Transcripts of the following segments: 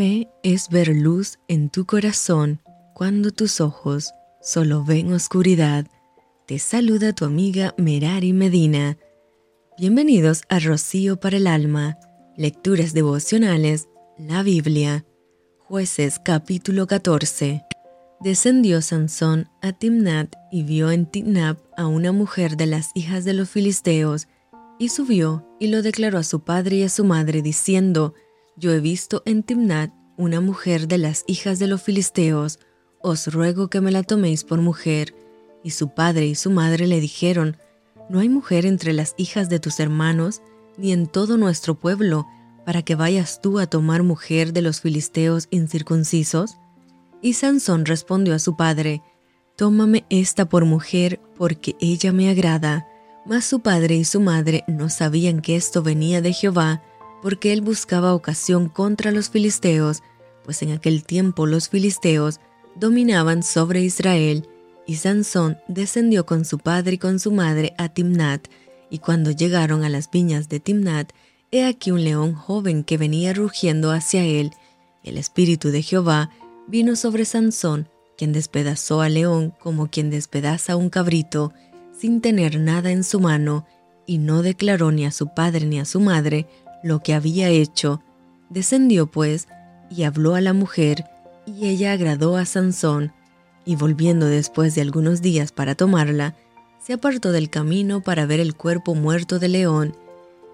Es ver luz en tu corazón cuando tus ojos solo ven oscuridad. Te saluda tu amiga Merari Medina. Bienvenidos a Rocío para el Alma, Lecturas Devocionales, la Biblia. Jueces capítulo 14. Descendió Sansón a Timnat y vio en Timnat a una mujer de las hijas de los filisteos, y subió y lo declaró a su padre y a su madre, diciendo, Yo he visto en Timnat una mujer de las hijas de los filisteos, os ruego que me la toméis por mujer. Y su padre y su madre le dijeron, No hay mujer entre las hijas de tus hermanos, ni en todo nuestro pueblo, para que vayas tú a tomar mujer de los filisteos incircuncisos. Y Sansón respondió a su padre, Tómame esta por mujer, porque ella me agrada. Mas su padre y su madre no sabían que esto venía de Jehová, porque él buscaba ocasión contra los filisteos, pues en aquel tiempo los filisteos dominaban sobre Israel, y Sansón descendió con su padre y con su madre a Timnat, y cuando llegaron a las viñas de Timnat, he aquí un león joven que venía rugiendo hacia él. El espíritu de Jehová vino sobre Sansón, quien despedazó al león como quien despedaza un cabrito, sin tener nada en su mano, y no declaró ni a su padre ni a su madre lo que había hecho. Descendió pues y habló a la mujer, y ella agradó a Sansón, y volviendo después de algunos días para tomarla, se apartó del camino para ver el cuerpo muerto del león,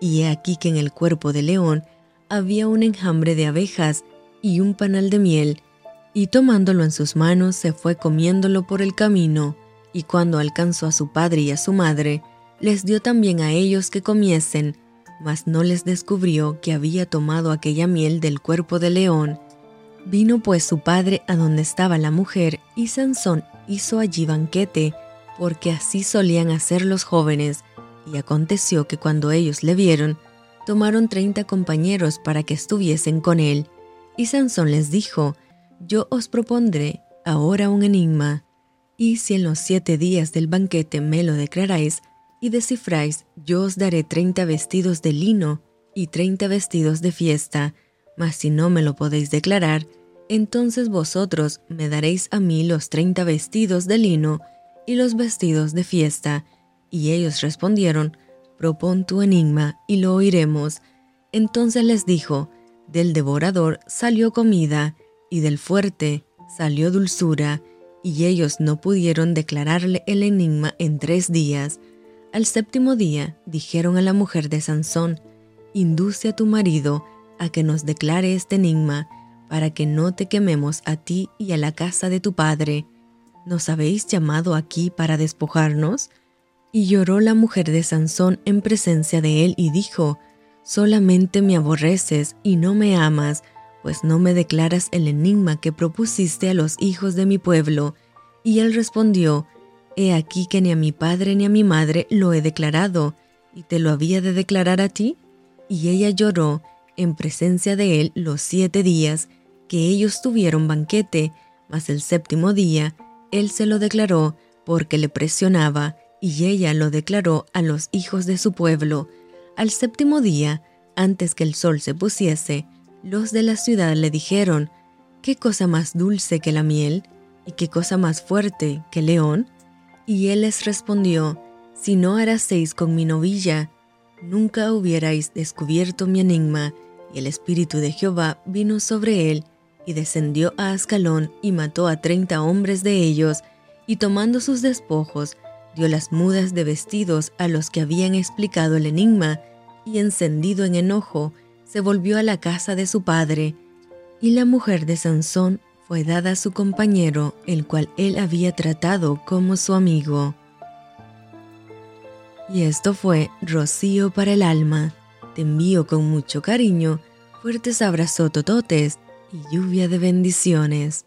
y he aquí que en el cuerpo del león había un enjambre de abejas y un panal de miel, y tomándolo en sus manos se fue comiéndolo por el camino, y cuando alcanzó a su padre y a su madre, les dio también a ellos que comiesen, mas no les descubrió que había tomado aquella miel del cuerpo del león. Vino pues su padre a donde estaba la mujer, y Sansón hizo allí banquete, porque así solían hacer los jóvenes, y aconteció que cuando ellos le vieron, tomaron treinta compañeros para que estuviesen con él. Y Sansón les dijo, yo os propondré ahora un enigma, y si en los siete días del banquete me lo declaráis y descifráis, yo os daré treinta vestidos de lino y treinta vestidos de fiesta, mas si no me lo podéis declarar, entonces vosotros me daréis a mí los treinta vestidos de lino y los vestidos de fiesta. Y ellos respondieron, propon tu enigma y lo oiremos. Entonces les dijo, del devorador salió comida, y del fuerte salió dulzura, y ellos no pudieron declararle el enigma en tres días. Al séptimo día dijeron a la mujer de Sansón, induce a tu marido a que nos declare este enigma, para que no te quememos a ti y a la casa de tu padre. ¿Nos habéis llamado aquí para despojarnos? Y lloró la mujer de Sansón en presencia de él y dijo, Solamente me aborreces y no me amas, pues no me declaras el enigma que propusiste a los hijos de mi pueblo. Y él respondió, He aquí que ni a mi padre ni a mi madre lo he declarado, y te lo había de declarar a ti. Y ella lloró en presencia de él los siete días que ellos tuvieron banquete, mas el séptimo día él se lo declaró porque le presionaba, y ella lo declaró a los hijos de su pueblo. Al séptimo día, antes que el sol se pusiese, los de la ciudad le dijeron, ¿qué cosa más dulce que la miel? ¿Y qué cosa más fuerte que león? Y él les respondió, Si no haraseis con mi novilla, nunca hubierais descubierto mi enigma. Y el Espíritu de Jehová vino sobre él, y descendió a Ascalón, y mató a treinta hombres de ellos, y tomando sus despojos, dio las mudas de vestidos a los que habían explicado el enigma, y encendido en enojo, se volvió a la casa de su padre, y la mujer de Sansón fue dada a su compañero, el cual él había tratado como su amigo. Y esto fue Rocío para el alma. Te envío con mucho cariño, fuertes abrazos tototes y lluvia de bendiciones.